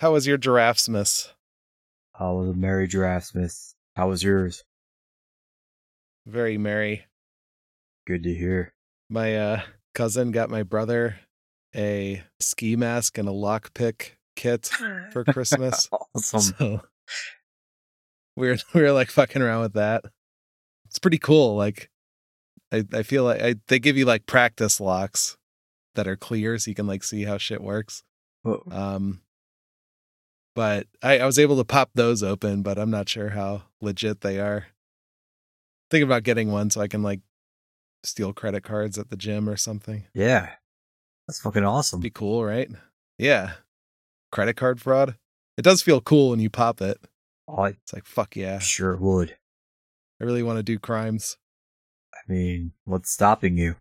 How was your Giraffesmas? How was a merry Giraffesmas? How was yours? Very merry. Good to hear. My uh, cousin got my brother a ski mask and a lockpick kit for Christmas. awesome. So we were we were like fucking around with that. It's pretty cool. Like I I feel like I, they give you like practice locks that are clear so you can like see how shit works. Well, Um but I, I was able to pop those open, but I'm not sure how legit they are. Thinking about getting one so I can like steal credit cards at the gym or something. yeah. That's fucking awesome. Be cool, right? Yeah. Credit card fraud. It does feel cool when you pop it. Oh, It's like fuck yeah. sure would. I really want to do crimes. I mean, what's stopping you?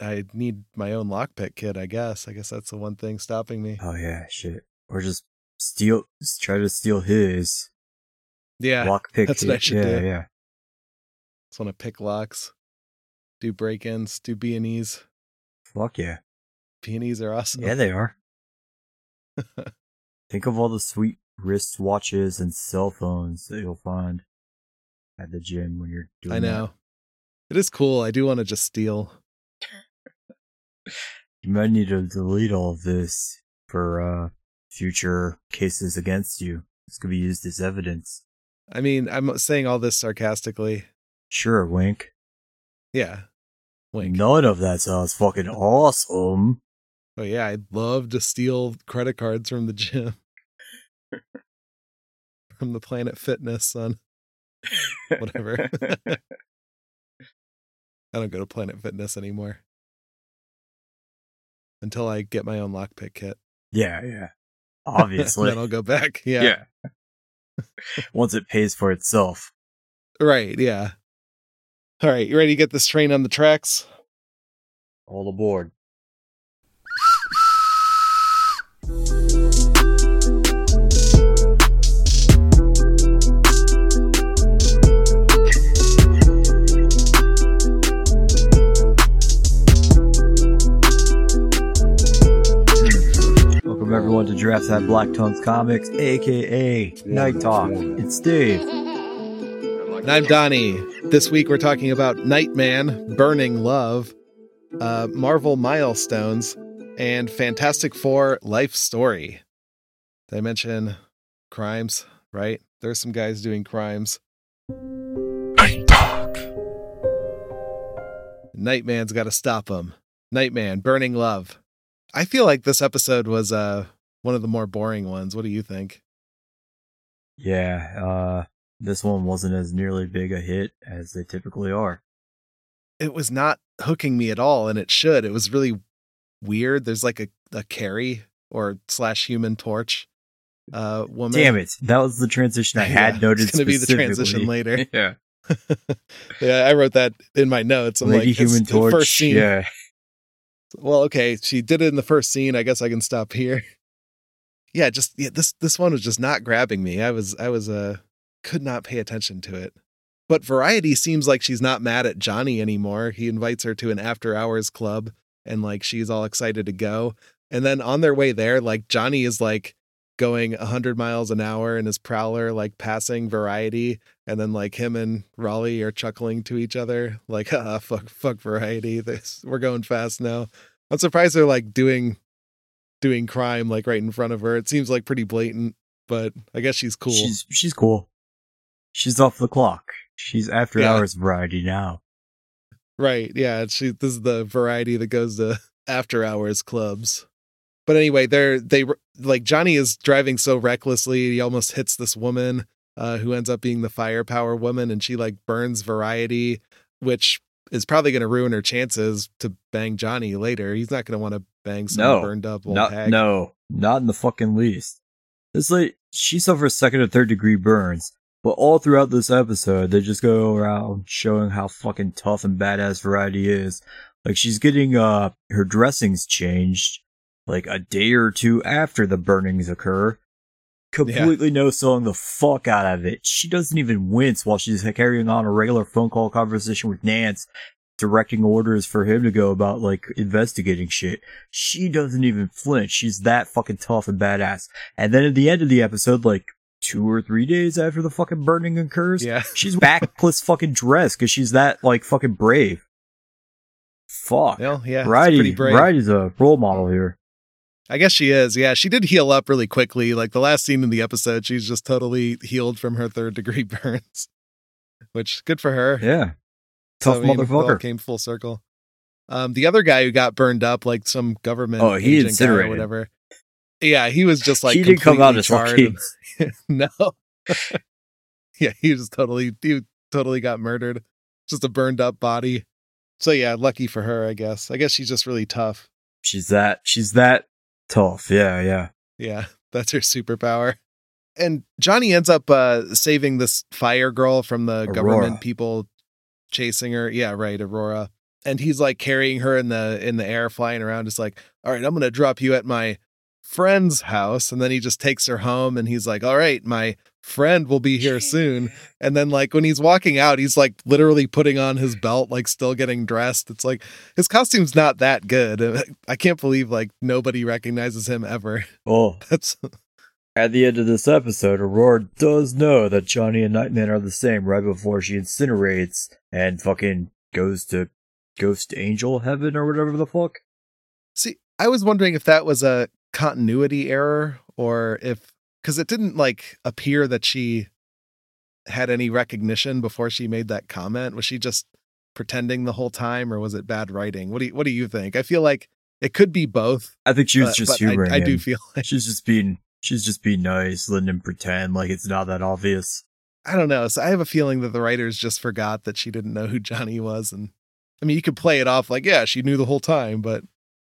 I need my own lockpick kit, I guess. I guess that's the one thing stopping me. Oh yeah, shit. Or just steal, try to steal his Yeah. lockpick. that's what I should yeah, do. Yeah, Just want to pick locks, do break ins, do B and E's. Fuck yeah. B and E's are awesome. Yeah, they are. Think of all the sweet wrist watches and cell phones that you'll find at the gym when you're doing I that. know. It is cool. I do want to just steal. You might need to delete all of this for uh future cases against you. This could be used as evidence. I mean, I'm saying all this sarcastically. Sure, wink. Yeah. Wink. None of that sounds fucking awesome. Oh yeah, I'd love to steal credit cards from the gym. from the Planet Fitness, son. Whatever. I don't go to Planet Fitness anymore. Until I get my own lockpick kit. Yeah, yeah. Obviously. then I'll go back. Yeah. Once it pays for itself. Right, yeah. All right, you ready to get this train on the tracks? All aboard. Giraffes Have Black Tongues Comics, aka Night Talk. It's Dave. And I'm Donnie. This week we're talking about Nightman, Burning Love, uh, Marvel Milestones, and Fantastic Four Life Story. Did I mention crimes? Right? There's some guys doing crimes. Night Talk. Nightman's got to stop him. Nightman, Burning Love. I feel like this episode was uh one of the more boring ones. What do you think? Yeah, uh, this one wasn't as nearly big a hit as they typically are. It was not hooking me at all, and it should. It was really weird. There's like a, a carry or slash human torch uh woman. Damn it, that was the transition I had Yeah, noted. It's gonna be the transition later. Yeah, yeah, I wrote that in my notes. I'm Lady like, Human the Torch. First scene. Yeah, Well, okay, she did it in the first scene. I guess I can stop here. Yeah, just yeah, this this one was just not grabbing me. I was I was uh could not pay attention to it. But Variety seems like she's not mad at Johnny anymore. He invites her to an after hours club and like she's all excited to go. And then on their way there, like Johnny is like going 100 miles an hour in his prowler like passing Variety and then like him and Raleigh are chuckling to each other like ah fuck fuck Variety. This we're going fast now. I'm surprised they're like doing doing crime like right in front of her. It seems like pretty blatant, but I guess she's cool. she's she's cool. She's off the clock. She's after Yeah. hours variety now. right. Yeah, she this is the variety that goes to after hours clubs. But anyway, they're they like Johnny is driving so recklessly, he almost hits this woman uh who ends up being the firepower woman and she like burns variety which is probably going to ruin her chances to bang Johnny later. He's not going to want to bang some No. burned up old Not, hag. no, not in the fucking least. It's like she suffers second or third degree burns, but all throughout this episode, they just go around showing how fucking tough and badass Variety is. Like she's getting uh her dressings changed like a day or two after the burnings occur. Completely no selling the fuck out of it. She doesn't even wince while she's carrying on a regular phone call conversation with Nance directing orders for him to go about like investigating shit. She doesn't even flinch. She's that fucking tough and badass. And then at the end of the episode, like two or three days after the fucking burning occurs, Yeah. she's back plus fucking dressed because she's that like fucking brave. Fuck. Well, yeah. it's Variety, pretty brave. Variety's a role model here. I guess she is. Yeah, she did heal up really quickly. Like the last scene in the episode, she's just totally healed from her third degree burns, which good for her. Yeah. Tough So, I mean, motherfucker. Came full circle. Um, the other guy who got burned up, like some government Oh, he agent guy or whatever. Yeah, he was just like he didn't come out as fucking. no. yeah, he was totally he totally got murdered. Just a burned up body. So yeah, lucky for her, I guess. I guess she's just really tough. She's that. She's that tough. Yeah, yeah. Yeah, that's her superpower. And Johnny ends up uh saving this fire girl from the Aurora. government people chasing her. Yeah, right, Aurora. And he's like carrying her in the in the air, flying around. Just like, all right, I'm gonna drop you at my friend's house. And then he just takes her home and he's like, all right, my friend will be here soon. And then like when he's walking out, he's like literally putting on his belt, like still getting dressed. It's like his costume's not that good. I can't believe like nobody recognizes him ever. Well, That's at the end of this episode, Aurora does know that Johnny and Nightman are the same right before she incinerates and fucking goes to Ghost Angel Heaven or whatever the fuck. See, I was wondering if that was a continuity error or if because it didn't like appear that she had any recognition before she made that comment. Was she just pretending the whole time, or was it bad writing? What do you What do you think? I feel like it could be both. I think she was but- just but humoring I, I do feel like She's just being she's just being nice, letting him pretend like it's not that obvious. I don't know. So I have a feeling that the writers just forgot that she didn't know who Johnny was, and I mean, you could play it off like, yeah, she knew the whole time, but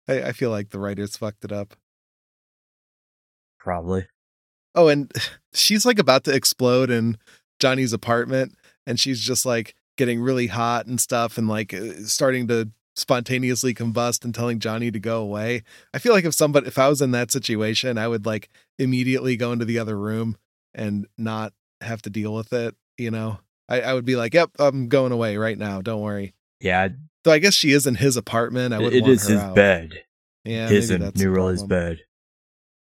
I, I feel like the writers fucked it up. Probably. Oh, and she's like about to explode in Johnny's apartment, and she's just like getting really hot and stuff, and like uh, starting to spontaneously combust and telling Johnny to go away. I feel like if somebody, if I was in that situation, I would like immediately go into the other room and not have to deal with it. You know, I, I would be like, "Yep, I'm going away right now. Don't worry." Yeah, Though I guess she is in his apartment. I would. it want is her his out. bed. Yeah, his maybe and that's the Neuril's bed.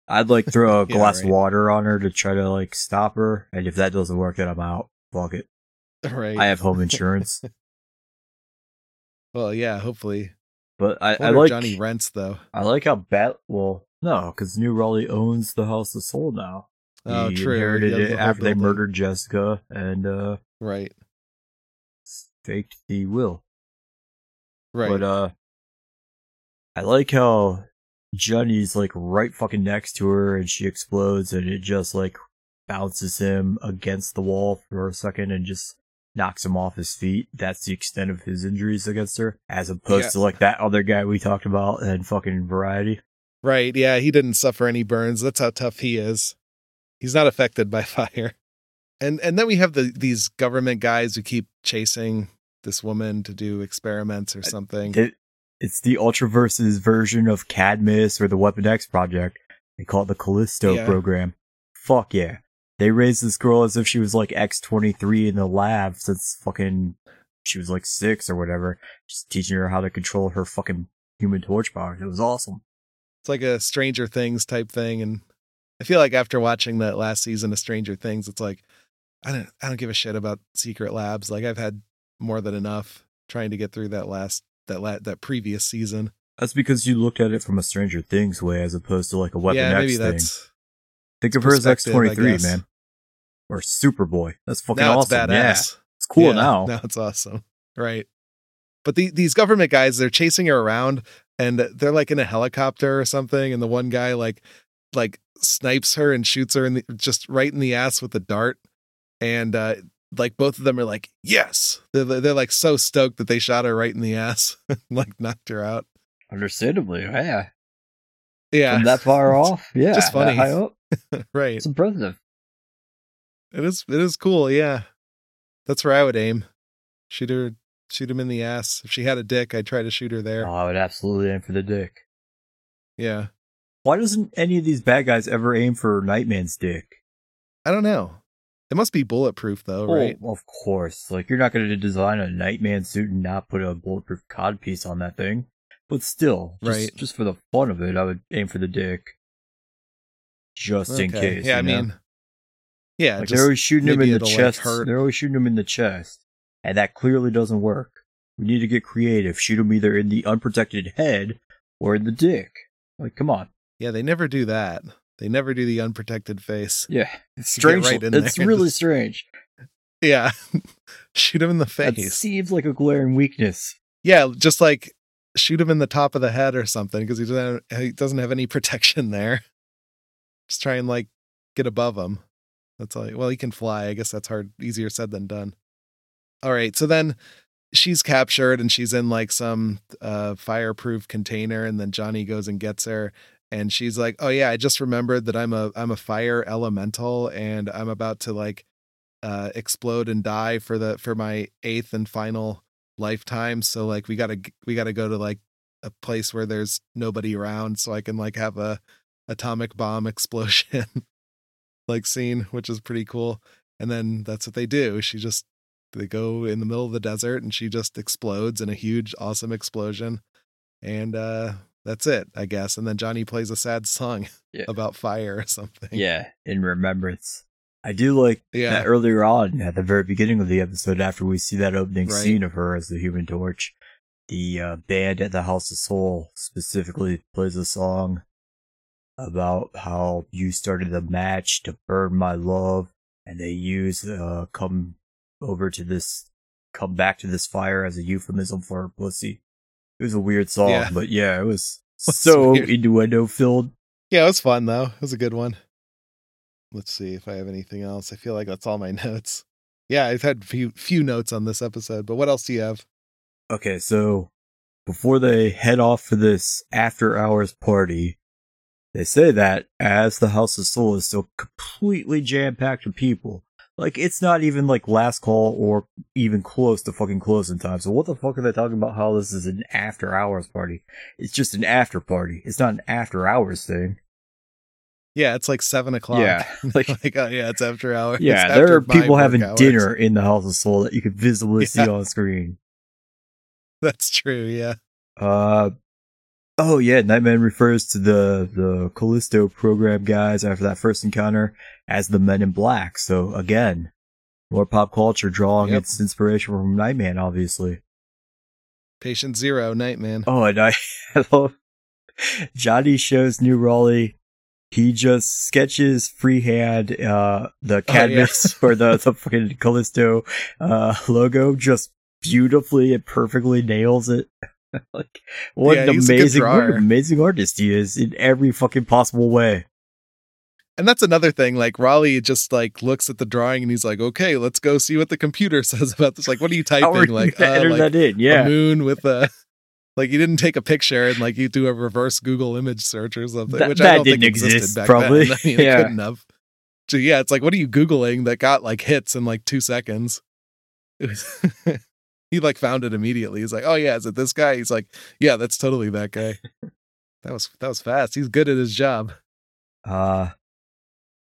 I'd like throw a Yeah, glass right. of water on her to try to like stop her, and if that doesn't work, then I'm out. Fuck it. Right. I have home insurance, well, yeah. Hopefully, but I, I like Johnny rents though. I like how Bat. Well, no, because New Raleigh owns the House of Soul now. Oh, he true. Inherited He it the after they murdered Jessica and uh Right. faked the will. Right. But uh, I like how Johnny's like right fucking next to her, and she explodes, and it just like bounces him against the wall for a second, and just knocks him off his feet. That's the extent of his injuries against her, as opposed Yeah. to like that other guy we talked about and fucking Variety. right. Yeah. He didn't suffer any burns. That's how tough he is. He's not affected by fire. And and then we have the these government guys who keep chasing this woman to do experiments or uh, something. It, it's the Ultraverse's version of Cadmus or the Weapon X project. They call it the Callisto Yeah. program. Fuck yeah. They raised this girl as if she was like X23 in the lab since fucking she was like six or whatever. Just teaching her how to control her fucking human torch powers. It was awesome. It's like a Stranger Things type thing. And I feel like after watching that last season of Stranger Things, it's like I don't I don't give a shit about secret labs. Like I've had more than enough trying to get through that last that la- that previous season. That's because you looked at it from a Stranger Things way as opposed to like a Weapon yeah, X maybe thing. that's Think of her as perspective, I X23, man. Or Superboy. That's fucking now awesome. it's Yeah. It's cool Yeah, now. Now it's awesome. Right. But the, these government guys, they're chasing her around and they're like in a helicopter or something. And the one guy like, like snipes her and shoots her in the, just right in the ass with a dart. And, uh, like both of them are like, yes, they're, they're like so stoked that they shot her right in the ass, like knocked her out. Understandably, yeah. Yeah. From that far off, yeah. Just funny. right. It's impressive. It is, it is cool. Yeah. That's where I would aim. Shoot her, shoot him in the ass. If she had a dick, I'd try to shoot her there. Oh, I would absolutely aim for the dick. Yeah. Why doesn't any of these bad guys ever aim for Nightman's dick? I don't know. It must be bulletproof though, Well, right? of course. Like, you're not going to design a Nightman suit and not put a bulletproof codpiece on that thing. But still, just, Right. just for the fun of it, I would aim for the dick. Just in case. Yeah, I know? mean, yeah, like just they're always shooting him in the like, chest. hurt. they're always shooting him in the chest. And that clearly doesn't work. We need to get creative. Shoot him either in the unprotected head or in the dick. Like, come on. yeah, they never do that. They never do the unprotected face. Yeah. It's strange. right it's there. really strange. Yeah, shoot him in the That face. seems like a glaring weakness. Yeah, just like shoot him in the top of the head or something because he doesn't he doesn't have any protection there. Just try and like get above him. That's all. Well, he can fly. I guess that's hard, easier said than done. All right, so then she's captured and she's in like some uh fireproof container, and then Johnny goes and gets her, and she's like, "Oh yeah, I just remembered that I'm a I'm a fire elemental, and I'm about to like uh explode and die for the for my eighth and final lifetime so like we gotta we gotta go to like a place where there's nobody around so i can like have a atomic bomb explosion like scene which is pretty cool and then that's what they do she just they go in the middle of the desert and she just explodes in a huge awesome explosion and uh that's it i guess and then johnny plays a sad song Yeah. about fire or something Yeah, in remembrance. I do like yeah that earlier on at the very beginning of the episode after we see that opening Right. scene of her as the human torch the uh, band at the house of soul specifically plays a song about how you started the match to burn my love and they use uh come over to this come back to this fire as a euphemism for her pussy it was a weird song Yeah. but yeah it was so weird. innuendo filled Yeah, it was fun though. It was a good one. Let's see if I have anything else. I feel like that's all my notes. Yeah, I've had few few notes on this episode, but what else do you have? Okay, so before they head off for this after hours party, they say that as the House of Soul is so completely jam packed with people, like it's not even like last call or even close to fucking closing time. So what the fuck are they talking about? How this is an after hours party? It's just an after party. It's not an after hours thing. Yeah, it's like seven o'clock. Yeah, like like oh yeah, it's after hours. yeah, It's there are people having hours. dinner in the House of Soul that you could visibly see on screen. That's true. Yeah. Uh oh yeah, Nightman refers to the the Callisto program guys after that first encounter as the Men in Black. So again, more pop culture drawing Yep. its inspiration from Nightman, obviously. Patient zero, Nightman. Oh, and I, I love Johnny shows New Raleigh. He just sketches freehand uh the Cadmus or the the fucking Callisto uh logo just beautifully and perfectly nails it. like what Yeah, an he's a good amazing what an amazing artist he is in every fucking possible way. And that's another thing. Like Raleigh just like looks at the drawing and he's like, "Okay, let's go see what the computer says about this." Like, what are you are typing? you Like, uh, like that in? Yeah. moon with a like you didn't take a picture and like you do a reverse Google image search or something, That- which I don't think existed exist, back probably. then. I mean, Yeah. couldn't have. So yeah, it's like, what are you googling that got like hits in like two seconds? It was he like found it immediately. He's like, oh yeah, is it this guy? He's like, yeah, that's totally that guy. that was that was fast. He's good at his job. Uh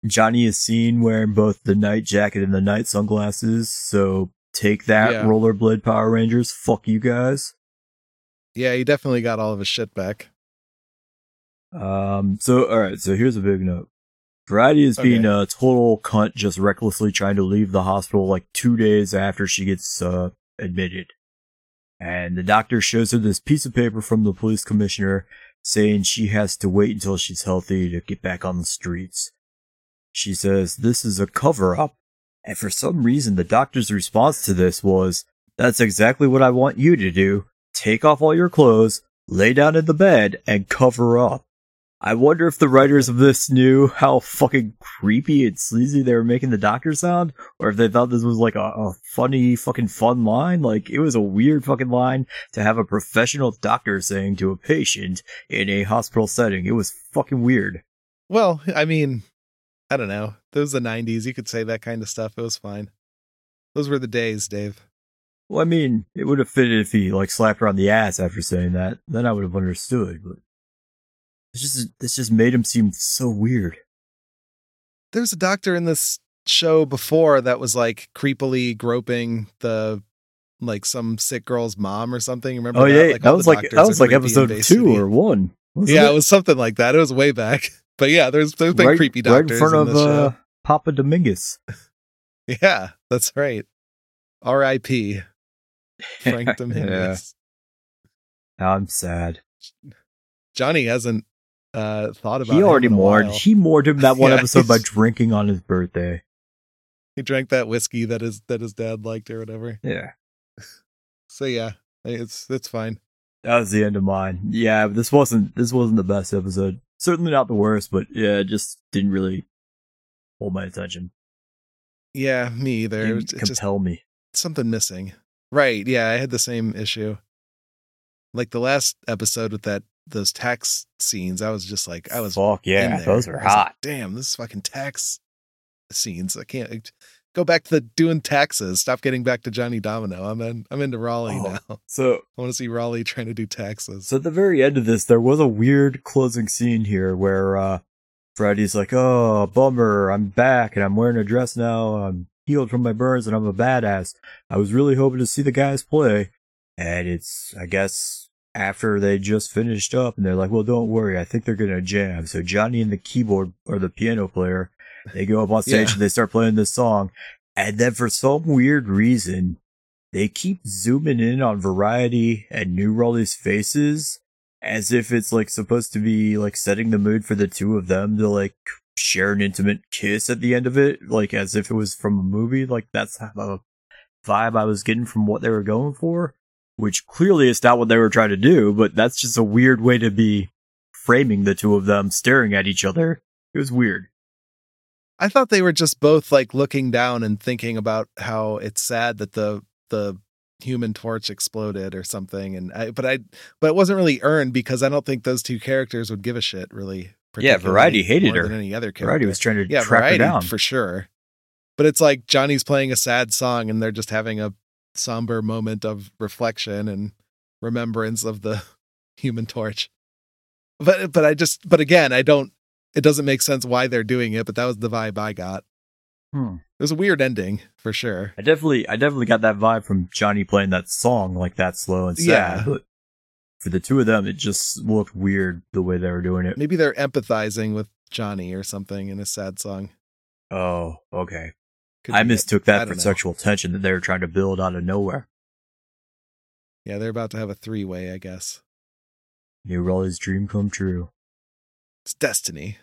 Johnny is seen wearing both the night jacket and the night sunglasses, so take that Yeah. rollerblade Power Rangers. Fuck you guys. Yeah, he definitely got all of his shit back. Um, so alright, so here's a big note. Variety is being a total cunt, just recklessly trying to leave the hospital like two days after she gets uh, admitted. And the doctor shows her this piece of paper from the police commissioner saying she has to wait until she's healthy to get back on the streets. She says this is a cover up. And for some reason, the doctor's response to this was, That's exactly what I want you to do. Take off all your clothes, lay down in the bed, and cover up. I wonder if the writers of this knew how fucking creepy and sleazy they were making the doctor sound, or if they thought this was like a, a funny fucking fun line. Like, it was a weird fucking line to have a professional doctor saying to a patient in a hospital setting. It was fucking weird. Well, I mean, I don't know. Those the '90s. You could say that kind of stuff. It was fine. Those were the days, Dave. Well, I mean, it would have fitted if he like slapped her on the ass after saying that. Then I would have understood. But it's just this just made him seem so weird. There's a doctor in this show before that was like creepily groping the like some sick girl's mom or something. Remember? Oh that? yeah, Like, that was like that was like episode two or one. yeah, it? it was something like that. It was way back. But yeah, there's there's been right, creepy right doctors in front of show. uh, Papa Dominguez. Yeah, that's right. R.I.P. Frank Yeah. Dominguez. I'm sad. Johnny hasn't uh, thought about. He already mourned. while. He mourned him that one Yeah, episode by drinking on his birthday. He drank that whiskey that his that his dad liked or whatever. Yeah. So yeah, it's it's fine. That was the end of mine. Yeah, this wasn't this wasn't the best episode. Certainly not the worst, but yeah, it just didn't really hold my attention. Yeah, me either. It Didn't just compel me. something missing. Right. Yeah, I had the same issue. Like the last episode with that those tax scenes, I was just like I was Fuck yeah, those were was like, hot. Damn, this is fucking tax scenes. I can't go back to the doing taxes. Stop getting back to Johnny Domino. I'm in I'm into Raleigh Oh. now. So I want to see Raleigh trying to do taxes. So at the very end of this, there was a weird closing scene here where uh Freddy's like, "Oh, bummer, I'm back and I'm wearing a dress now. I'm healed from my burns and I'm a badass. I was really hoping to see the guys play." And it's, I guess, after they just finished up, and they're like, "Well, don't worry, I think they're gonna jam." So Johnny and the keyboard or the piano player, they go up on stage Yeah. and they start playing this song, and then for some weird reason, they keep zooming in on Variety and New Raleigh's faces as if it's like supposed to be like setting the mood for the two of them to like share an intimate kiss at the end of it, like as if it was from a movie. Like that's the vibe I was getting from what they were going for, which clearly is not what they were trying to do, but that's just a weird way to be framing the two of them staring at each other. It was weird. I thought they were just both like looking down and thinking about how it's sad that the the human torch exploded or something and I but I but it wasn't really earned because I don't think those two characters would give a shit really. Yeah, Variety hated more her. than any other character. Variety was trying to yeah, track variety her down. for sure. But it's like Johnny's playing a sad song and they're just having a somber moment of reflection and remembrance of the human torch. But but I just but again, I don't it doesn't make sense why they're doing it, but that was the vibe I got. Hmm. It was a weird ending for sure. I definitely, I definitely got that vibe from Johnny playing that song like that slow and sad. Yeah. But for the two of them, it just looked weird the way they were doing it. Maybe they're empathizing with Johnny or something in a sad song. Oh, okay. Could I be it. mistook I that for know. sexual tension that they were trying to build out of nowhere. Yeah, they're about to have a three way, I guess. New Raleigh's dream come true. It's destiny.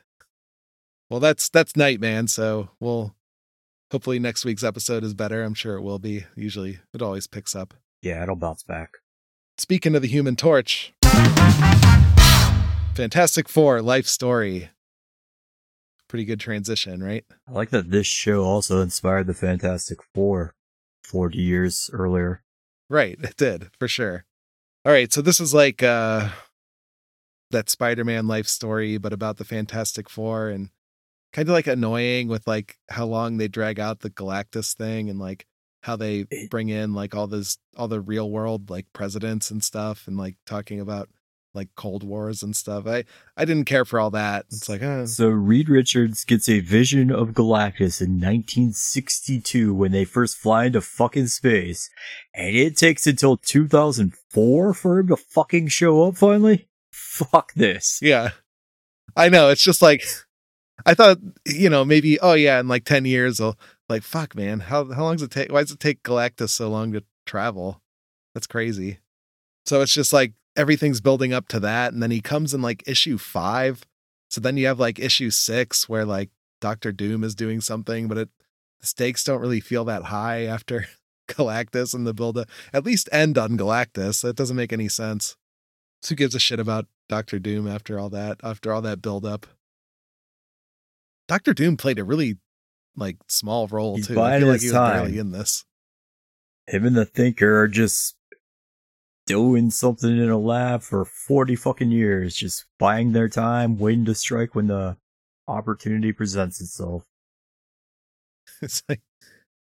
Well, that's that's Nightman, so we'll hopefully next week's episode is better. I'm sure it will be. Usually it always picks up. Yeah, it'll bounce back. Speaking of the human torch, Fantastic Four life story. Pretty good transition, right? I like that this show also inspired the Fantastic Four 40 years earlier. Right, it did, for sure. All right, so this is like uh that Spider-Man life story but about the Fantastic Four and kind of like annoying with like how long they drag out the Galactus thing and like how they bring in like all this all the real world like presidents and stuff and like talking about like Cold Wars and stuff. I I didn't care for all that. It's like, uh, So Reed Richards gets a vision of Galactus in 1962 when they first fly into fucking space, and it takes until 2004 for him to fucking show up finally? Fuck this. Yeah. I know. It's just like I thought, you know, maybe oh yeah, in like 10 years I'll like fuck man, how how long does it take why does it take Galactus so long to travel? That's crazy. So it's just like everything's building up to that and then he comes in like issue 5. So then you have like issue 6 where like Doctor Doom is doing something but it the stakes don't really feel that high after Galactus and the build up at least end on Galactus. That doesn't make any sense. So who gives a shit about Doctor Doom after all that? After all that build up, Doctor Doom played a really like small role He's too. I feel like his he was time. barely in this. Him and the Thinker are just doing something in a lab for 40 fucking years, just buying their time, waiting to strike when the opportunity presents itself. It's like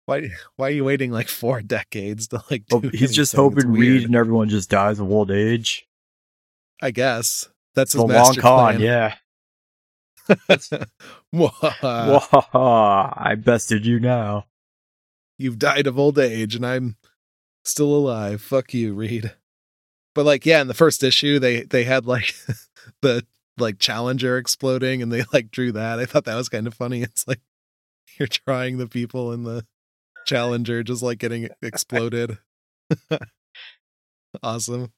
why why are you waiting like four decades to like? Oh, he's just anything? It's hoping. Reed and everyone just dies of old age. I guess that's a long con, plan. yeah. I bested you now. You've died of old age, and I'm still alive. Fuck you, Reed. But like, yeah, in the first issue, they they had like the like Challenger exploding, and they like drew that. I thought that was kind of funny. It's like you're trying the people in the Challenger just like getting exploded. awesome.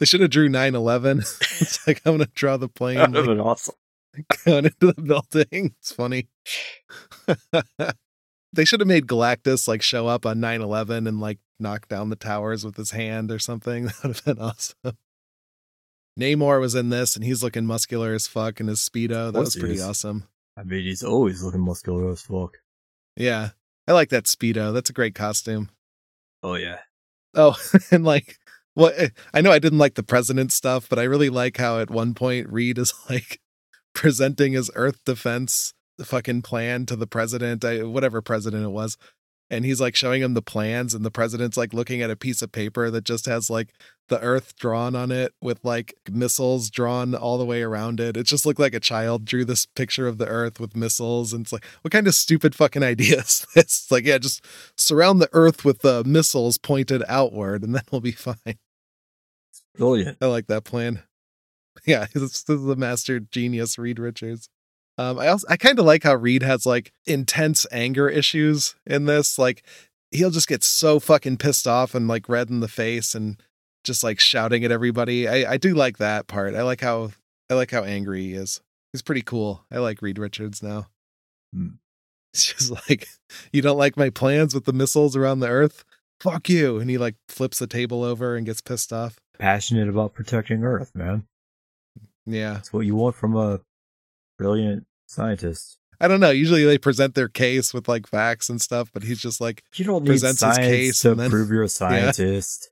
They should have drew 9-11. it's like I'm gonna draw the plane That would like, been awesome. going into the building. It's funny. they should have made Galactus like show up on 9-11 and like knock down the towers with his hand or something. That would have been awesome. Namor was in this and he's looking muscular as fuck in his Speedo. That was pretty awesome. I mean, he's always looking muscular as fuck. Yeah. I like that Speedo. That's a great costume. Oh, yeah. Oh, and like what eh, I know I didn't like the president stuff, but I really like how at one point Reed is like presenting his Earth defense fucking plan to the president, I, whatever president it was. And he's like showing him the plans, and the president's like looking at a piece of paper that just has like the Earth drawn on it with like missiles drawn all the way around it. It just looked like a child drew this picture of the Earth with missiles. And it's like, what kind of stupid fucking idea is this? It's like, yeah, just surround the Earth with the missiles pointed outward, and then we'll be fine. Brilliant. I like that plan. Yeah, this, this is the master genius, Reed Richards. Um, I also I kind of like how Reed has like intense anger issues in this. Like he'll just get so fucking pissed off and like red in the face and just like shouting at everybody. I I do like that part. I like how I like how angry he is. He's pretty cool. I like Reed Richards now. Hmm. It's just like you don't like my plans with the missiles around the earth. Fuck you! And he like flips the table over and gets pissed off. Passionate about protecting Earth, man. Yeah. That's what you want from a brilliant scientist. I don't know. Usually they present their case with like facts and stuff, but he's just like, You don't need Presents his case to and then- prove you're a scientist.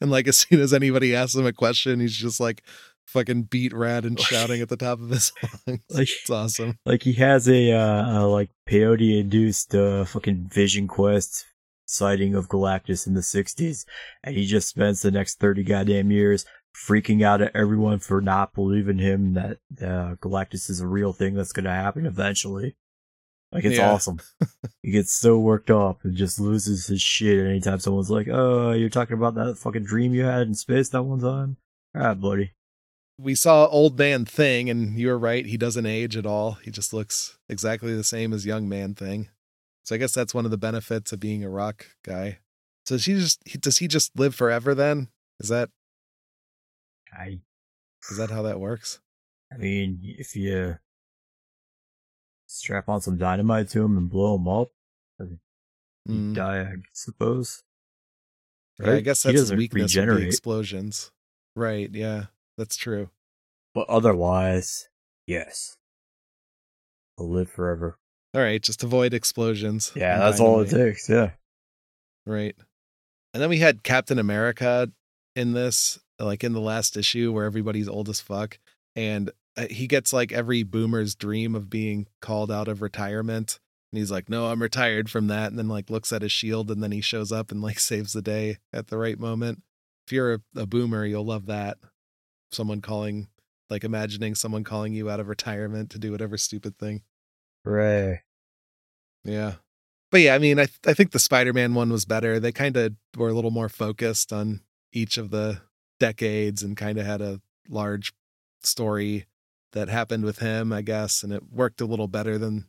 and like as soon as anybody asks him a question, he's just like fucking beet red and shouting at the top of his lungs. Like, It's awesome. like he has a, uh, a like peyote induced uh, fucking Vision Quest sighting of Galactus in the '60s, and he just spends the next thirty goddamn years freaking out at everyone for not believing him that uh, Galactus is a real thing that's going to happen eventually. Like it's Yeah. awesome. he gets so worked up and just loses his shit anytime someone's like, "Oh, you're talking about that fucking dream you had in space that one time." All right, buddy. We saw old man thing, and you're right. He doesn't age at all. He just looks exactly the same as young man thing. So I guess that's one of the benefits of being a rock guy. So she just does he just live forever then? Is that I, is that how that works? I mean, if you strap on some dynamite to him and blow him up, he'd Mm. die, I suppose. Yeah, I guess that's his weakness. Regenerate. explosions. Right. Yeah, that's true. But otherwise, yes. He'll live forever. All right, just avoid explosions. Yeah, that's all it takes. Yeah. Right. And then we had Captain America in this, like in the last issue where everybody's old as fuck. And uh, he gets like every boomer's dream of being called out of retirement. And he's like, no, I'm retired from that. And then like looks at his shield and then he shows up and like saves the day at the right moment. If you're a, a boomer, you'll love that. Someone calling, like imagining someone calling you out of retirement to do whatever stupid thing. Hooray. Yeah. But yeah, I mean, I I think the Spider-Man one was better. They kind of were a little more focused on each of the decades and kind of had a large story that happened with him, I guess, and it worked a little better than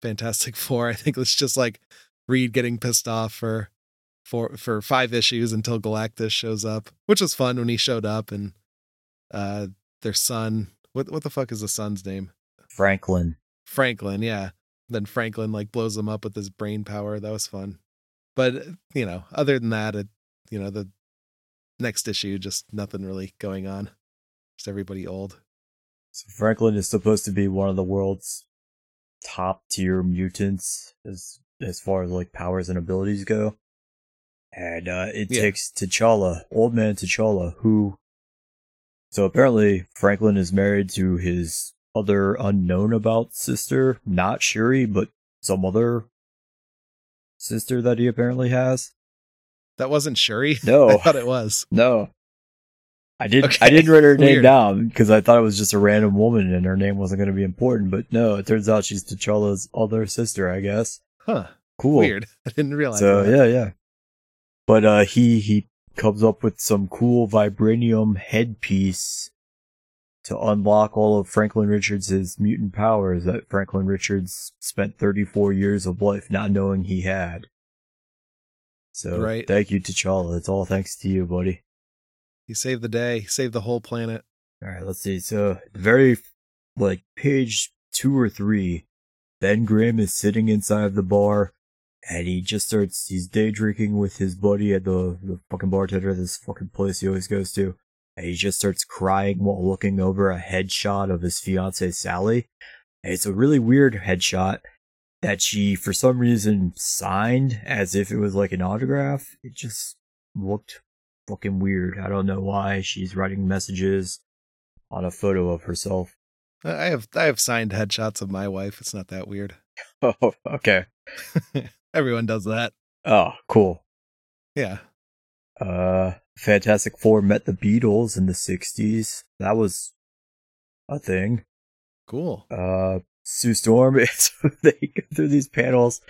Fantastic Four. I think it's just like Reed getting pissed off for for for five issues until Galactus shows up, which was fun when he showed up and uh their son, what what the fuck is the son's name? Franklin. Franklin, yeah. Then Franklin like blows him up with his brain power. That was fun. But you know, other than that, it you know, the next issue just nothing really going on. Just everybody old. So Franklin is supposed to be one of the world's top tier mutants as as far as like powers and abilities go. And uh, it Yeah. takes T'Challa, old man T'Challa, who so apparently Franklin is married to his other unknown about sister, not Shuri, but some other sister that he apparently has. That wasn't Shuri. No. I thought it was. No. I did. Okay, I didn't write her name weird. down because I thought it was just a random woman and her name wasn't going to be important. But no, it turns out she's T'Challa's other sister. I guess. Huh. Cool. Weird. I didn't realize So that. yeah, yeah. But uh, he he comes up with some cool vibranium headpiece to unlock all of Franklin Richards' mutant powers that Franklin Richards spent 34 years of life not knowing he had. So Right. thank you, T'Challa. It's all thanks to you, buddy. He saved the day. He saved the whole planet. All right, let's see. So, very like page two or three, Ben Grimm is sitting inside of the bar, and he just starts. He's day drinking with his buddy at the the fucking bartender at this fucking place he always goes to, and he just starts crying while looking over a headshot of his fiancee Sally. And it's a really weird headshot that she, for some reason, signed as if it was like an autograph. It just looked fucking weird. I don't know why she's writing messages on a photo of herself. I have I have signed headshots of my wife. It's not that weird. Oh, okay. Everyone does that. Oh, cool. Yeah. Uh, Fantastic Four met the Beatles in the 60s. That was a thing. Cool. Uh, Sue Storm, it's, they go through these panels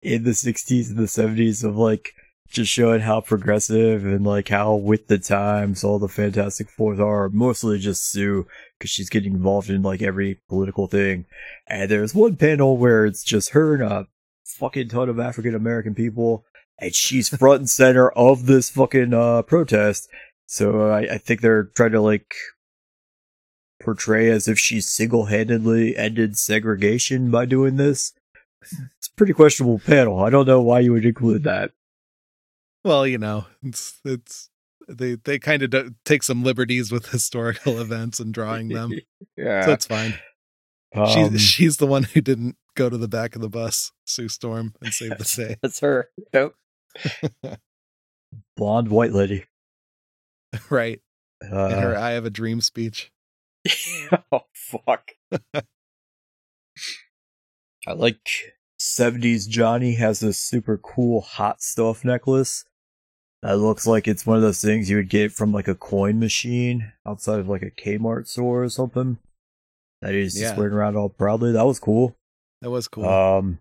in the 60s and the 70s of like just showing how progressive and like how with the times all the Fantastic Fours are. Mostly just Sue because she's getting involved in like every political thing. And there's one panel where it's just her and a fucking ton of African American people, and she's front and center of this fucking uh protest. So I, I think they're trying to like portray as if she single handedly ended segregation by doing this. It's a pretty questionable panel. I don't know why you would include that. Well, you know, it's it's they they kind of do, take some liberties with historical events and drawing them, yeah. so it's fine. Um, she's she's the one who didn't go to the back of the bus, Sue Storm, and save the day. that's her. Nope. Blonde white lady. right. Uh, In her "I Have a Dream" speech. oh fuck. I like 70s Johnny has this super cool hot stuff necklace. That looks like it's one of those things you would get from like a coin machine outside of like a Kmart store or something. That he's just wearing around all proudly. That was cool. That was cool. Um,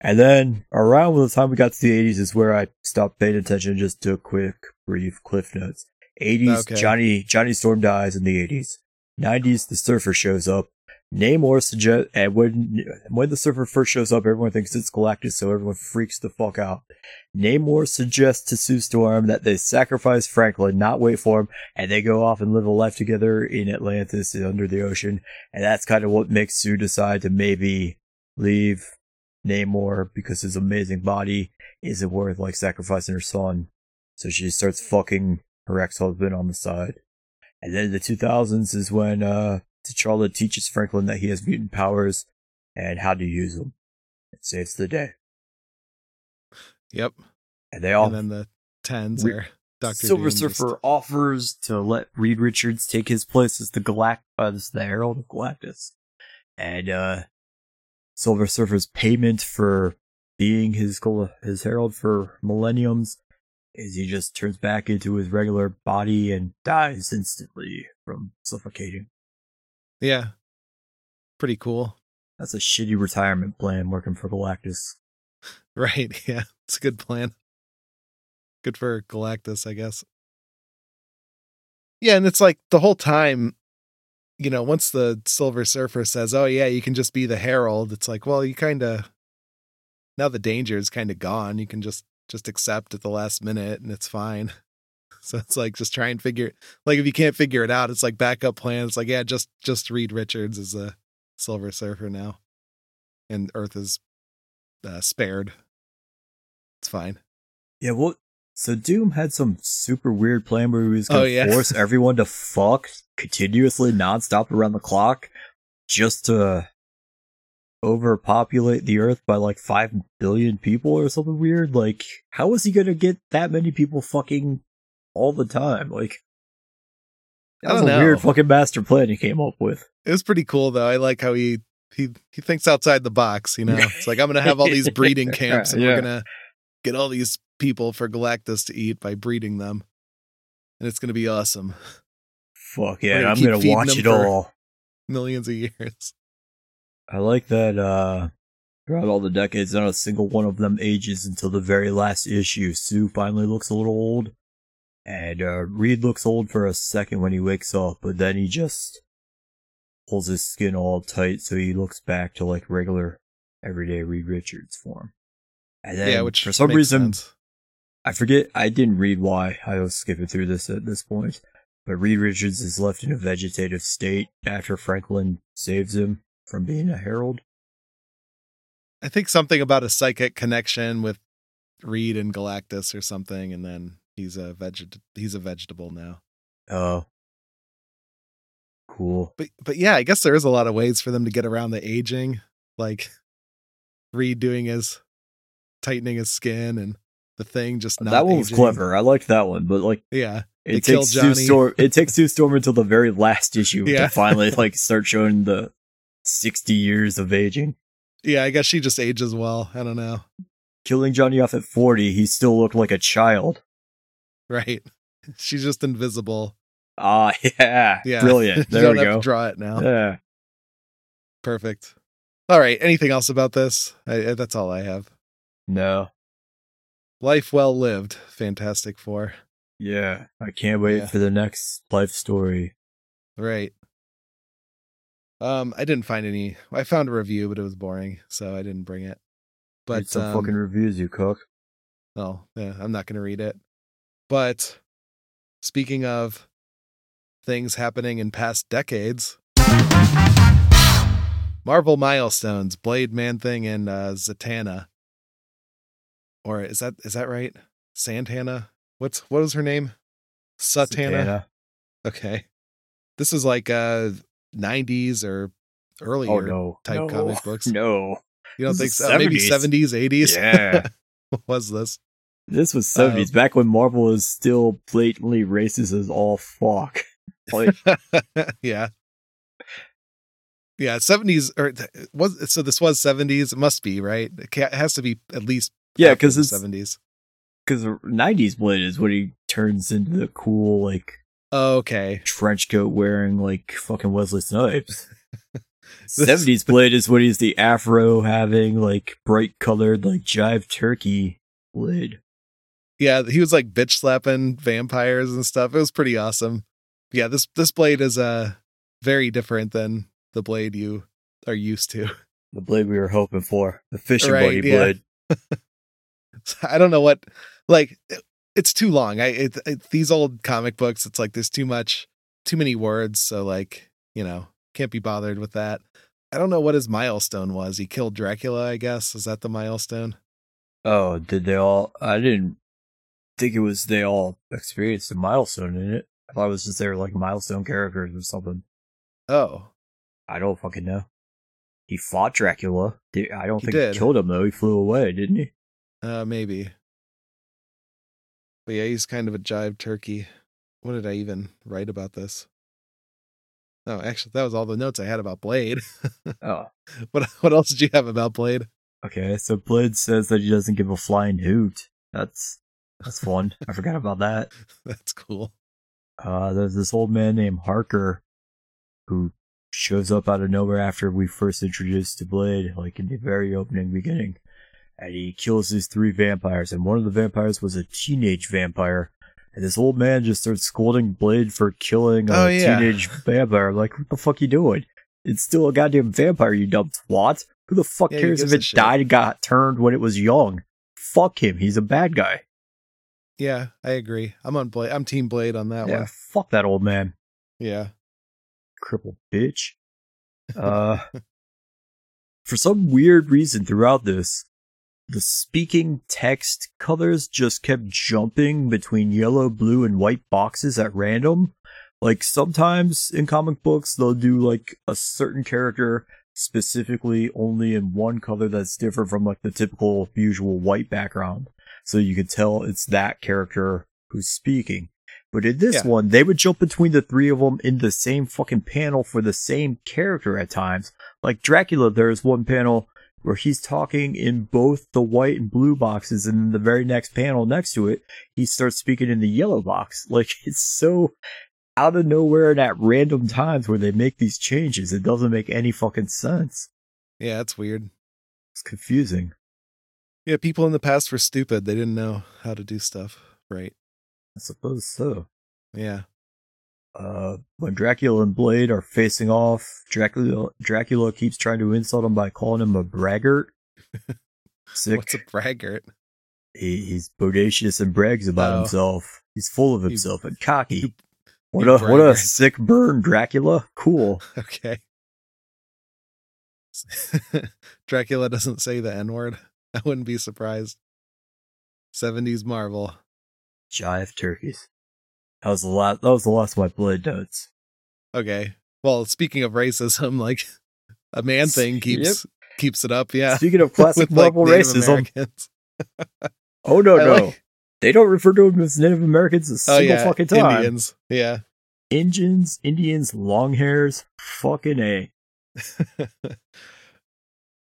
and then around the time we got to the 80s is where I stopped paying attention. Just to quick, brief cliff notes. 80s, Okay. Johnny Johnny Storm dies in the 80s. 90s, the Surfer shows up. Namor suggest and when when the Surfer first shows up, everyone thinks it's Galactus, so everyone freaks the fuck out. Namor suggests to Sue Storm that they sacrifice Franklin, not wait for him, and they go off and live a life together in Atlantis under the ocean. And that's kind of what makes Sue decide to maybe leave Namor because his amazing body isn't worth like sacrificing her son. So she starts fucking her ex-husband on the side. And then the 2000s is when uh T'Challa teaches Franklin that he has mutant powers and how to use them. It saves the day. yep. And they all and then the tens Re- are Doctor Silver Surfer offers to let Reed Richards take his place as the Galact as the Herald of Galactus. And uh Silver Surfer's payment for being his his herald for millenniums is he just turns back into his regular body and dies instantly from suffocating. Yeah. Pretty cool. That's a shitty retirement plan working for Galactus. Right. Yeah. It's a good plan. Good for Galactus, I guess. Yeah, and it's like the whole time, you know, once the Silver Surfer says, "Oh yeah, you can just be the Herald," it's like, well, you kind of now the danger is kind of gone. You can just just accept at the last minute, and it's fine. So it's like just try and figure. Like if you can't figure it out, it's like backup plan. It's like yeah, just just Reed Richards is a Silver Surfer now, and Earth is uh, spared. It's fine. Yeah, well, so Doom had some super weird plan where he was Oh, going to yeah. force everyone to fuck continuously, nonstop around the clock, just to overpopulate the Earth by like five billion people or something weird. Like, how is he going to get that many people fucking all the time? Like, that was a know. weird fucking master plan he came up with. It was pretty cool though. I like how he he he thinks outside the box. You know, it's like I'm gonna have all these breeding camps, and Yeah. we're gonna get all these people for Galactus to eat by breeding them, and it's gonna be awesome. Fuck yeah, gonna I'm gonna watch it all. millions of years. I like that uh throughout all the decades, not a single one of them ages until the very last issue. Sue finally looks a little old. And uh Reed looks old for a second when he wakes up, but then he just pulls his skin all tight so he looks back to like regular everyday Reed Richards form. And then yeah, which for some reason sense. I forget I didn't read why. I was skipping through this at this point. But Reed Richards is left in a vegetative state after Franklin saves him from being a herald. I think something about a psychic connection with Reed and Galactus or something, and then he's a veget he's a vegetable now. Oh. Cool. But but yeah, I guess there is a lot of ways for them to get around the aging, like Reed doing his tightening his skin and the thing just not. that one was aging. clever. I liked that one, but like Yeah, it takes two Storm it takes two Storm until the very last issue Yeah. to finally like start showing the sixty years of aging. yeah. I guess she just ages well. I don't know. Killing Johnny off at forty, he still looked like a child. Right? She's just invisible. Ah yeah. Yeah, Brilliant. you There we have go. to draw it now. Yeah. Perfect. All right. Anything else about this? I, I- that's all I have. No. Life well lived. Fantastic Four. Yeah. I can't wait Yeah. for the next life story. Right. Um, I didn't find any. I found a review, but it was boring, so I didn't bring it. But But some um, fucking reviews, you cook. oh, yeah, I'm not going to read it. But speaking of things happening in past decades, Marvel milestones: Blade, Man Thing, and uh, Zatanna. Or is that is that right? Santana. What's what was her name? Satana. Satana. Okay. This is like uh 90s or earlier Oh no. type no. comic books. No. You don't think This is so? Maybe 70s. 70s, 80s? Yeah. what was this? This was Um, 70s, back when Marvel was still blatantly racist as all fuck. Like, yeah. Yeah, 70s or was so this was 70s. It must be, right? It has to be at least yeah, because it's 70s. because 90s Blade is when he turns into the cool like Oh, okay. trench coat wearing like fucking Wesley Snipes. 70s Blade is when he's the afro having like bright colored like jive turkey Blade. Yeah, he was like bitch slapping vampires and stuff. It was pretty awesome. Yeah, this this blade is uh very different than the blade you are used to. The blade we were hoping for. The fishing Right, buddy yeah. blade. I don't know what like it's too long. I it, it, these old comic books, it's like there's too much too many words, so like, you know, can't be bothered with that. I don't know what his milestone was. He killed Dracula, I guess. Is that the milestone? Oh, did they all? I didn't think it was they all experienced a milestone in it. I thought it was just they were like milestone characters or something. Oh, I don't fucking know. He fought Dracula. I don't He think did. he killed him though. He flew away, didn't he? uh maybe. But yeah, he's kind of a jive turkey. What did I even write about this? Oh, actually, that was all the notes I had about Blade. Oh, what what else did you have about Blade? okay. So Blade says that he doesn't give a flying hoot. That's that's fun. I forgot about that. That's cool. Uh, there's this old man named Harker who shows up out of nowhere after we first introduced to Blade, like in the very opening beginning. And he kills these three vampires, and one of the vampires was a teenage vampire. And this old man just starts scolding Blade for killing a Oh, yeah. teenage vampire. I'm like, what the fuck you doing? It's still a goddamn vampire, you dumb twat. Who the fuck Yeah, cares if it died and got turned when it was young? Fuck him. He's a bad guy. Yeah, I agree. I'm on Blade. I'm Team Blade on that yeah, one. fuck that old man. Yeah. crippled bitch. Uh, for some weird reason throughout this, the speaking text colors just kept jumping between yellow, blue, and white boxes at random. Like sometimes in comic books, they'll do like a certain character specifically only in one color that's different from like the typical usual white background. So you can tell it's that character who's speaking. But in this Yeah. one, they would jump between the three of them in the same fucking panel for the same character at times. Like Dracula, there's one panel where he's talking in both the white and blue boxes, and then the very next panel next to it, he starts speaking in the yellow box. Like it's so out of nowhere and at random times where they make these changes. It doesn't make any fucking sense. Yeah, it's weird. It's confusing. Yeah, people in the past were stupid. They didn't know how to do stuff right. I suppose so. Yeah. Uh, when Dracula and Blade are facing off, Dracula Dracula keeps trying to insult him by calling him a braggart. Sick. What's a braggart? he, he's bodacious and brags about Oh. himself. He's full of You- himself and cocky. you- what you a what a sick burn, Dracula. Cool. Okay. Dracula doesn't say the N word. I wouldn't be surprised. 70s Marvel. Jive turkeys. That was the last. That was the last of my blade notes. Okay. Well, speaking of racism, like a man thing keeps keeps it up. Yeah. Speaking of classic With like Marvel Native racism, oh no I no, like- they don't refer to them as Native Americans a Oh single yeah. fucking time. Indians. Yeah. Indians, Indians, long hairs, fucking a.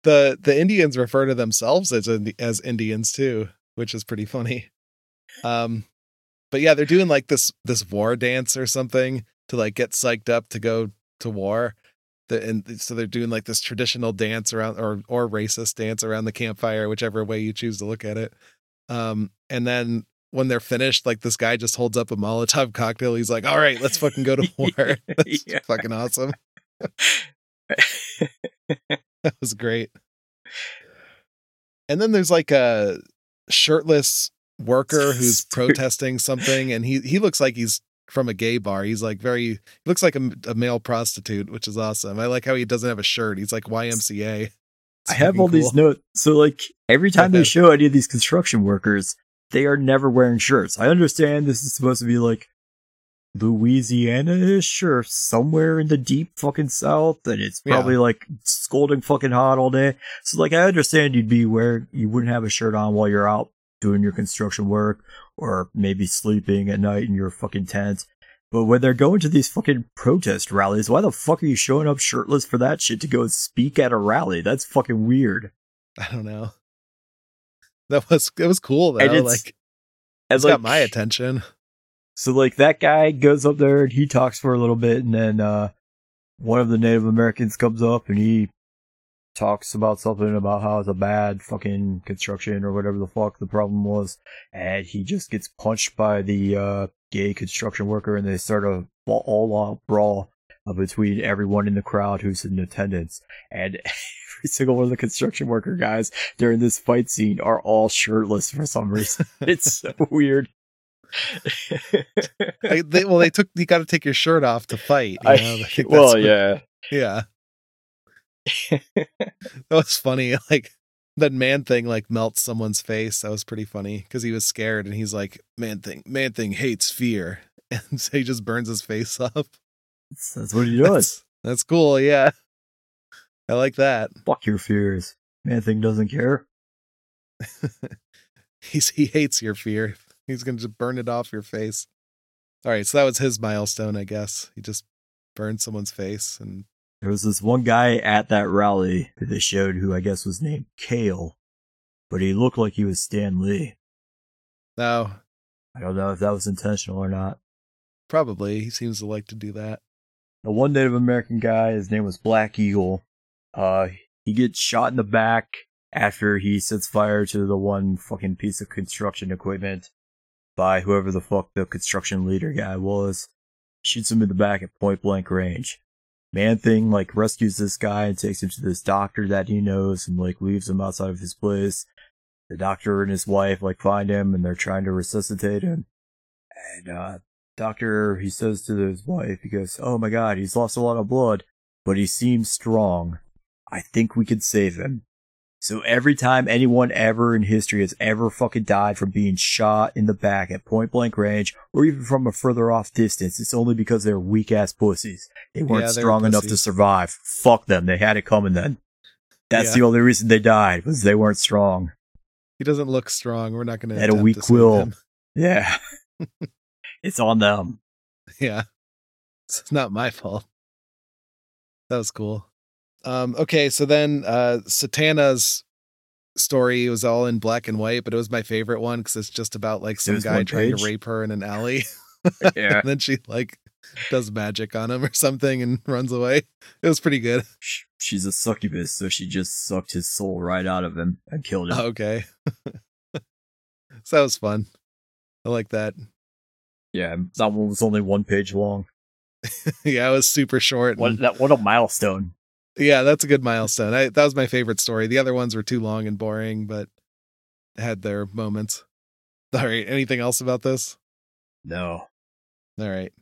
the the Indians refer to themselves as as Indians too, which is pretty funny. Um, but yeah, they're doing like this this war dance or something to like get psyched up to go to war. The, and so they're doing like this traditional dance around or or racist dance around the campfire, whichever way you choose to look at it. Um, and then when they're finished, like this guy just holds up a Molotov cocktail. He's like, "All right, let's fucking go to war." That's Yeah. fucking awesome. That was great. And then there's like a shirtless worker who's protesting something, and he he looks like he's from a gay bar. He's like very he looks like a, a male prostitute, which is awesome. I like how he doesn't have a shirt. He's like YMCA. It's I have all these notes. So like every time they show any of these construction workers, they are never wearing shirts. I understand this is supposed to be like Louisiana-ish or somewhere in the deep fucking south, and it's Yeah. probably like scolding fucking hot all day. So like I understand you'd be where you wouldn't have a shirt on while you're out doing your construction work, or maybe sleeping at night in your fucking tent. But when they're going to these fucking protest rallies, why the fuck are you showing up shirtless for that shit to go speak at a rally? That's fucking weird. I don't know. That was it was cool though. And it's- like it's got my attention. So like that guy goes up there and he talks for a little bit and then uh one of the Native Americans comes up and he talks about something about how it's a bad fucking construction or whatever the fuck the problem was and he just gets punched by the uh gay construction worker and they start a all out brawl uh, between everyone in the crowd who's in attendance and every single one of the construction worker guys during this fight scene are all shirtless for some reason it's so weird I, they, well, they took you got to take your shirt off to fight. You I- know? I think well, what- yeah. yeah. That was funny. Like that man thing like melts someone's face. That was pretty funny because he was scared and he's like, "Man thing, man thing hates fear," and so he just burns his face up. That's, that's what he does. That's, that's cool. Yeah, I like that. Fuck your fears. Man thing doesn't care. He's he hates your fear. He's gonna just burn it off your face. All right, so that was his milestone, I guess. He just burned someone's face, and There was this one guy at that rally who they showed who I guess was named Kale, but he looked like he was Stan Lee. now I don't know if that was intentional or not. probably he seems to like to do that. The one Native American guy, his name was Black Eagle. Uh, he gets shot in the back after he sets fire to the one fucking piece of construction equipment by whoever the fuck the construction leader guy was. Shoots him in the back at point blank range. Man Thing like rescues this guy and takes him to this doctor that he knows and like leaves him outside of his place. The doctor and his wife like find him and they're trying to resuscitate him. And uh doctor, he says to his wife, he goes, Oh my god, he's lost a lot of blood, but he seems strong. I think we could save him. So every time anyone ever in history has ever fucking died from being shot in the back at point blank range or even from a further off distance, it's only because they're weak ass pussies. They weren't Yeah, they were strong enough to survive. Fuck them. They had it coming then. That's Yeah. the only reason they died was they weren't strong. He doesn't look strong. We're not going to Had a weak will. Yeah. it's on them. Yeah. It's not my fault. That was cool. Um, okay, so then uh Satana's story was all in black and white, but it was my favorite one because it's just about like some guy trying page? to rape her in an alley. Yeah. and then she like does magic on him or something and runs away. It was pretty good. She's a succubus, so she just sucked his soul right out of him and killed him. Okay. so that was fun. I like that. Yeah, that one was only one page long. yeah, it was super short. What and- that? What a milestone! Yeah, that's a good milestone. I, that was my favorite story. The other ones were too long and boring, but had their moments. All right. Anything else about this? No, All right.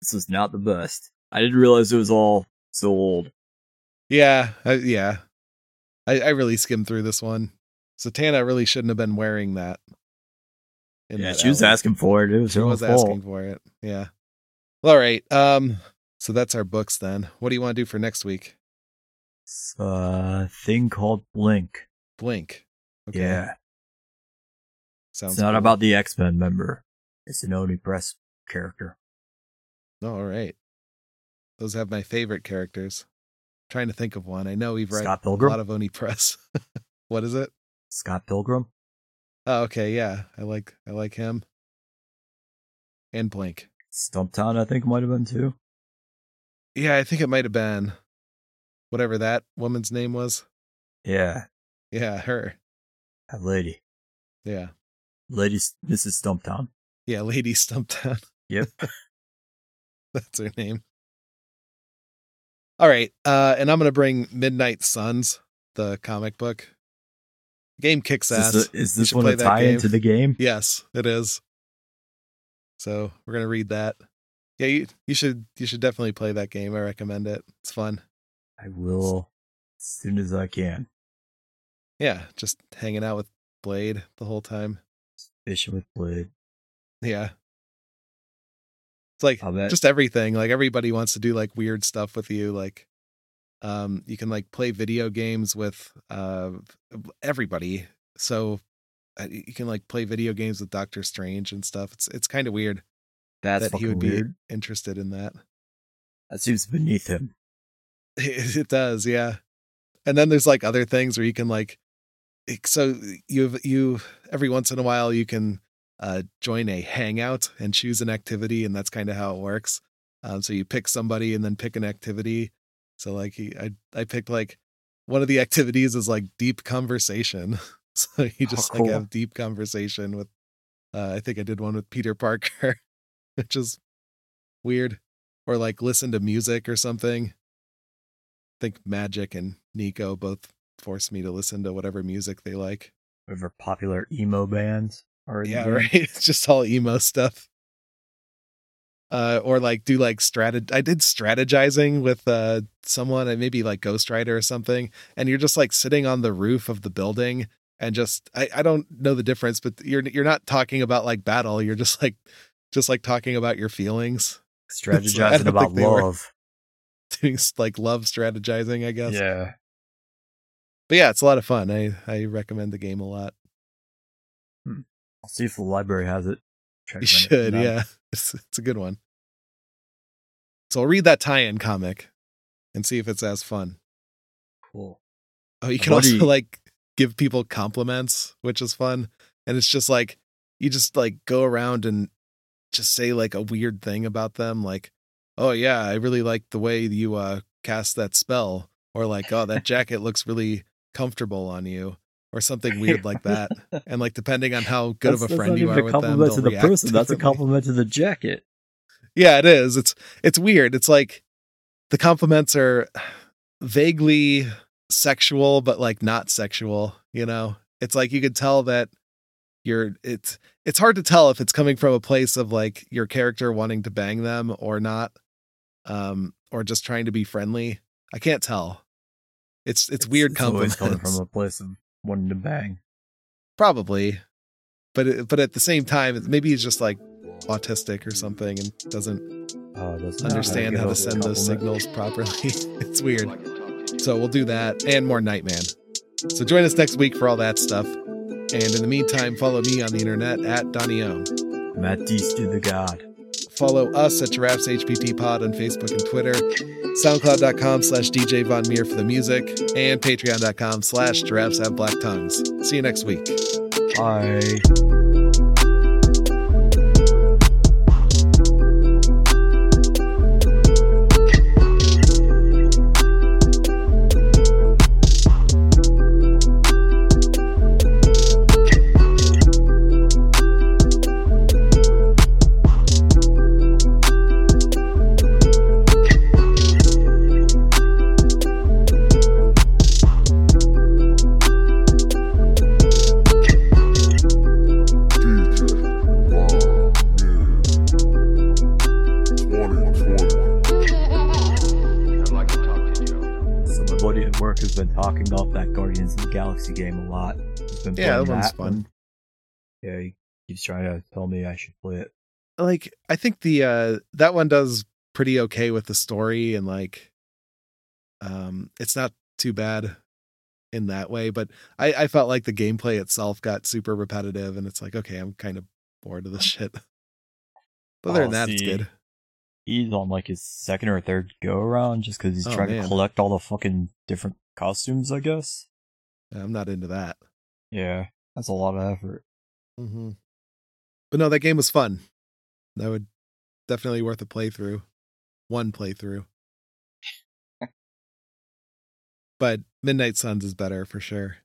this was not the best. I didn't realize it was all so old. Yeah, I, yeah. I, I really skimmed through this one. Satana really shouldn't have been wearing that. yeah, that she was asking for it. It was She her was fault. asking for it. Yeah. All right. Um. So that's our books then. What do you want to do for next week? A thing called Blink. Blink. Okay. Yeah, Sounds. it's not cool. about the X Men member. It's an Oni Press character. Oh, all right. Those have my favorite characters. trying to think of one. I know we've read Scott a Pilgrim. lot of Oni Press. what is it? Scott Pilgrim. Oh, okay. Yeah, I like I like him. And Blink. Stumptown, I think might have been too. Yeah, I think it might have been whatever that woman's name was. Yeah, Yeah, her. that lady, Yeah. lady, Mrs. Stumptown. Yeah, Lady Stumptown. Yep. That's her name. All right. Uh and I'm gonna bring Midnight Suns, the comic book. Game kicks Is ass. this, a- is this one a tie into the game? Yes, it is. So we're gonna read that. Yeah, you you should you should definitely play that game. I recommend it. It's fun. I will as soon as I can. Yeah, just hanging out with Blade the whole time. Fishing with Blade. Yeah. It's like just everything. Like everybody wants to do like weird stuff with you. Like um you can like play video games with uh everybody. So uh, you can like play video games with Doctor Strange and stuff. It's it's kind of weird That's that he would be weird. interested in that. That seems beneath him. It, it does, yeah. And then there's like other things where you can like so you've you every once in a while you can uh join a hangout and choose an activity and that's kind of how it works. Um so you pick somebody and then pick an activity. So like he, I I picked like one of the activities is like deep conversation. So you just cool. like have deep conversation with uh I think I did one with Peter Parker, which is weird. Or like listen to music or something. I think Magik and Nico both force me to listen to whatever music they like. Whatever popular emo bands are Yeah, right. It's just all emo stuff. Uh, or like do like strat. I did strategizing with uh someone, and maybe like Ghost Rider or something, and you're just like sitting on the roof of the building and just I I don't know the difference, but you're you're not talking about like battle. You're just like just like talking about your feelings, Strategizing don't about think they were- love. doing like love strategizing, I guess. Yeah. But yeah, it's a lot of fun. I I recommend the game a lot. Hmm. I'll see if the library has it. You rent it should, yeah. It's it's a good one. So I'll read that tie-in comic and see if it's as fun. Cool. Oh, you can What also you- like give people compliments, which is fun. And it's just like you just like go around and just say like a weird thing about them, like, "Oh yeah, I really like the way you uh cast that spell," or like, "Oh, that jacket looks really comfortable on you," or something weird like that. And like depending on how good That's- of a friend you are a with them, compliment they'll to the react person. That's a compliment to the jacket. Yeah, it is. It's it's weird. It's like the compliments are vaguely sexual, but like not sexual. You know, it's like you could tell that you're. It's it's hard to tell if it's coming from a place of like your character wanting to bang them or not, um, or just trying to be friendly. I can't tell. It's it's, weird It's always compliments, coming from a place of wanting to bang. probably, but it, but at the same time, maybe he's just like autistic or something and doesn't doesn't understand how to send those signals properly. it's weird. So we'll do that and more Nightman. So join us next week for all that stuff. And in the meantime, follow me on the internet at Donny Ohm. Matt Dees do the god. Follow us at Giraffes HBT Pod on Facebook and Twitter, SoundCloud.com slash DJ Von Meer for the music, and Patreon.com slash Giraffes Have Black Tongues. See you next week. Bye. Yeah, he keeps trying to tell me I should play it. like I think the uh that one does pretty okay with the story and like um it's not too bad in that way, but I I felt like the gameplay itself got super repetitive and it's like okay, I'm kind of bored of this shit. But other Oh, than that, it's good. He's on like his second or third go around just because he's Oh, trying man. to collect all the fucking different costumes, I guess. I'm not into that. Yeah, that's a lot of effort. Mm-hmm. But no, that game was fun. That would definitely worth a playthrough. One playthrough. but Midnight Suns is better for sure.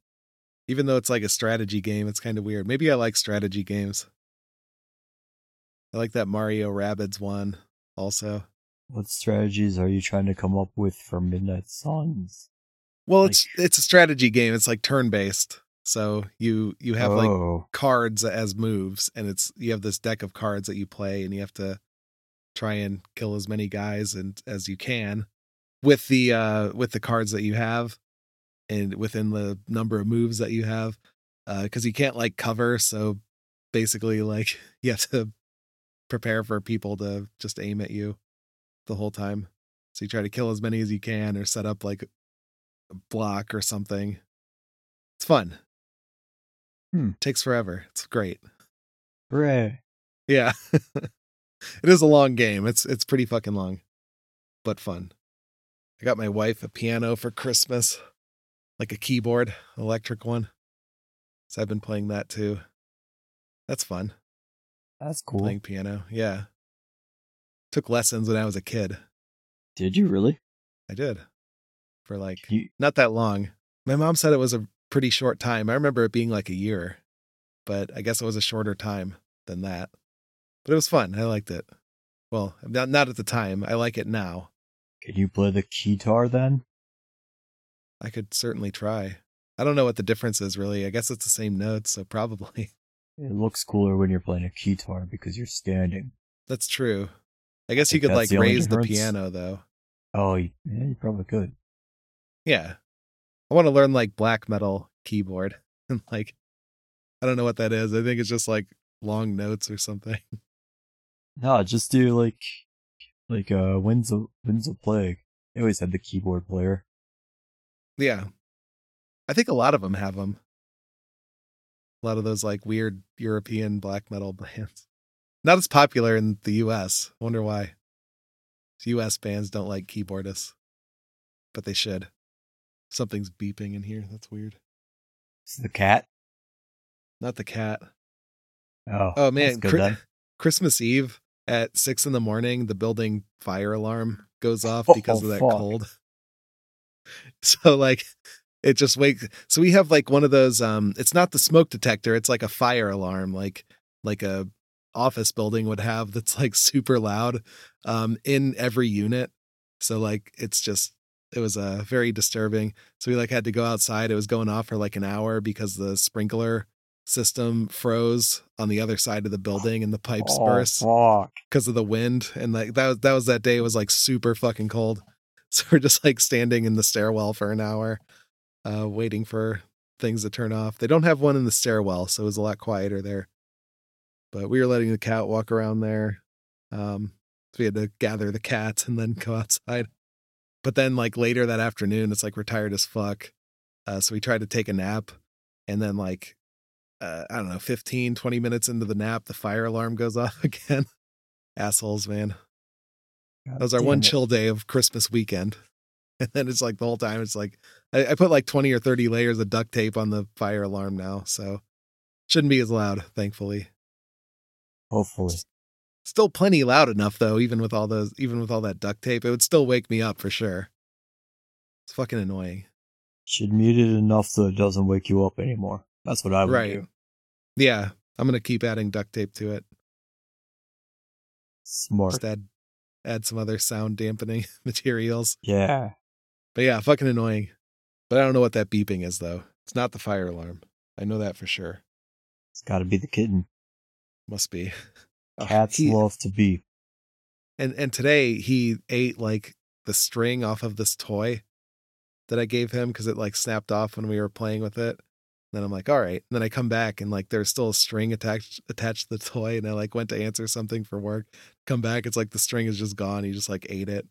Even though it's like a strategy game, it's kind of weird. Maybe I like strategy games. I like that Mario Rabbids one also. What strategies are you trying to come up with for Midnight Suns? Well, Like- it's it's a strategy game. It's like turn based. So you you have like oh, cards as moves and it's you have this deck of cards that you play and you have to try and kill as many guys and as you can with the uh with the cards that you have and within the number of moves that you have uh cuz you can't like cover so basically like you have to prepare for people to just aim at you the whole time. So you try to kill as many as you can or set up like a block or something. It's fun Hmm. takes forever it's great hooray. yeah. it is a long game. It's it's pretty fucking long. But fun. I got my wife a piano for Christmas. Like a keyboard, electric one. So I've been playing that too. That's fun. That's cool. Playing piano. Yeah. Took lessons when I was a kid. Did you really? I did. For like You, not that long. My mom said it was a pretty short time. I remember it being like a year. But I guess it was a shorter time than that. But it was fun. I liked it. Well, not not at the time. I like it now. can you play the guitar then? I could certainly try. I don't know what the difference is really. I guess it's the same notes, so probably. It looks cooler when you're playing a guitar because you're standing. That's true. I guess you could like the raise the piano though. Oh, yeah, you probably could. Yeah. I want to learn like black metal keyboard and like I don't know what that is. I think it's just like long notes or something. No, just do like, like uh, Winds of Winds of Plague. They always had the keyboard player. Yeah. I think a lot of them have them. A lot of those like weird European black metal bands. Not as popular in the US. Wonder why. US bands don't like keyboardists. But they should. Something's beeping in here. That's weird. It's the cat. Not the cat. Oh, Oh man, that's good Chri- Christmas Eve at six in the morning, the building fire alarm goes off Oh, because of that fuck. cold. So like it just wakes so we have like one of those um it's not the smoke detector, it's like a fire alarm, like like a office building would have that's like super loud um in every unit. So like it's just it was uh very disturbing. So we like had to go outside. It was going off for like an hour because the sprinkler system froze on the other side of the building and the pipes oh, burst because of the wind and like that was that was that day it was like super fucking cold so we're just like standing in the stairwell for an hour uh waiting for things to turn off they don't have one in the stairwell so it was a lot quieter there but we were letting the cat walk around there um so we had to gather the cats and then go outside but then like later that afternoon it's like we're tired as fuck uh so we tried to take a nap and then like uh, I don't know, 15, 20 minutes into the nap, the fire alarm goes off again. Assholes, man. That was our one it. chill day of Christmas weekend. And then it's like the whole time, it's like I, I put like 20 or 30 layers of duct tape on the fire alarm now. So shouldn't be as loud, thankfully. Hopefully. Still plenty loud enough though, even with all those even with all that duct tape. It would still wake me up for sure. It's fucking annoying. Should mute it enough so it doesn't wake you up anymore. That's what I would Right. do. Yeah. I'm gonna keep adding duct tape to it. Smart. Just add add some other sound dampening materials. Yeah. But yeah, fucking annoying. But I don't know what that beeping is though. It's not the fire alarm. I know that for sure. It's gotta be the kitten. Must be. Oh, Cats he- love to be. and and today he ate like the string off of this toy. that I gave him because it like snapped off when we were playing with it. Then I'm like, all right. And then I come back and like there's still a string attached attached to the toy, and I like went to answer something for work. Come back, it's like the string is just gone. He just like ate it.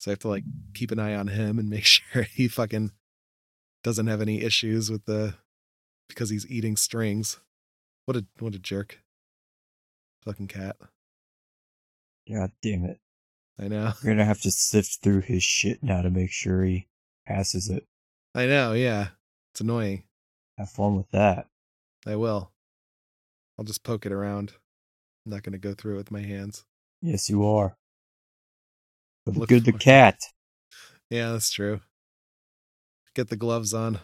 So I have to like keep an eye on him and make sure he fucking doesn't have any issues with the because he's eating strings. What a what a jerk. Fucking cat. God damn it. I know. We're gonna have to sift through his shit now to make sure he passes it. I know, yeah. It's annoying. Have fun with that. I will. I'll just poke it around. I'm not gonna go through it with my hands. Yes, you are. The Look good the it. cat. Yeah, that's true. Get the gloves on.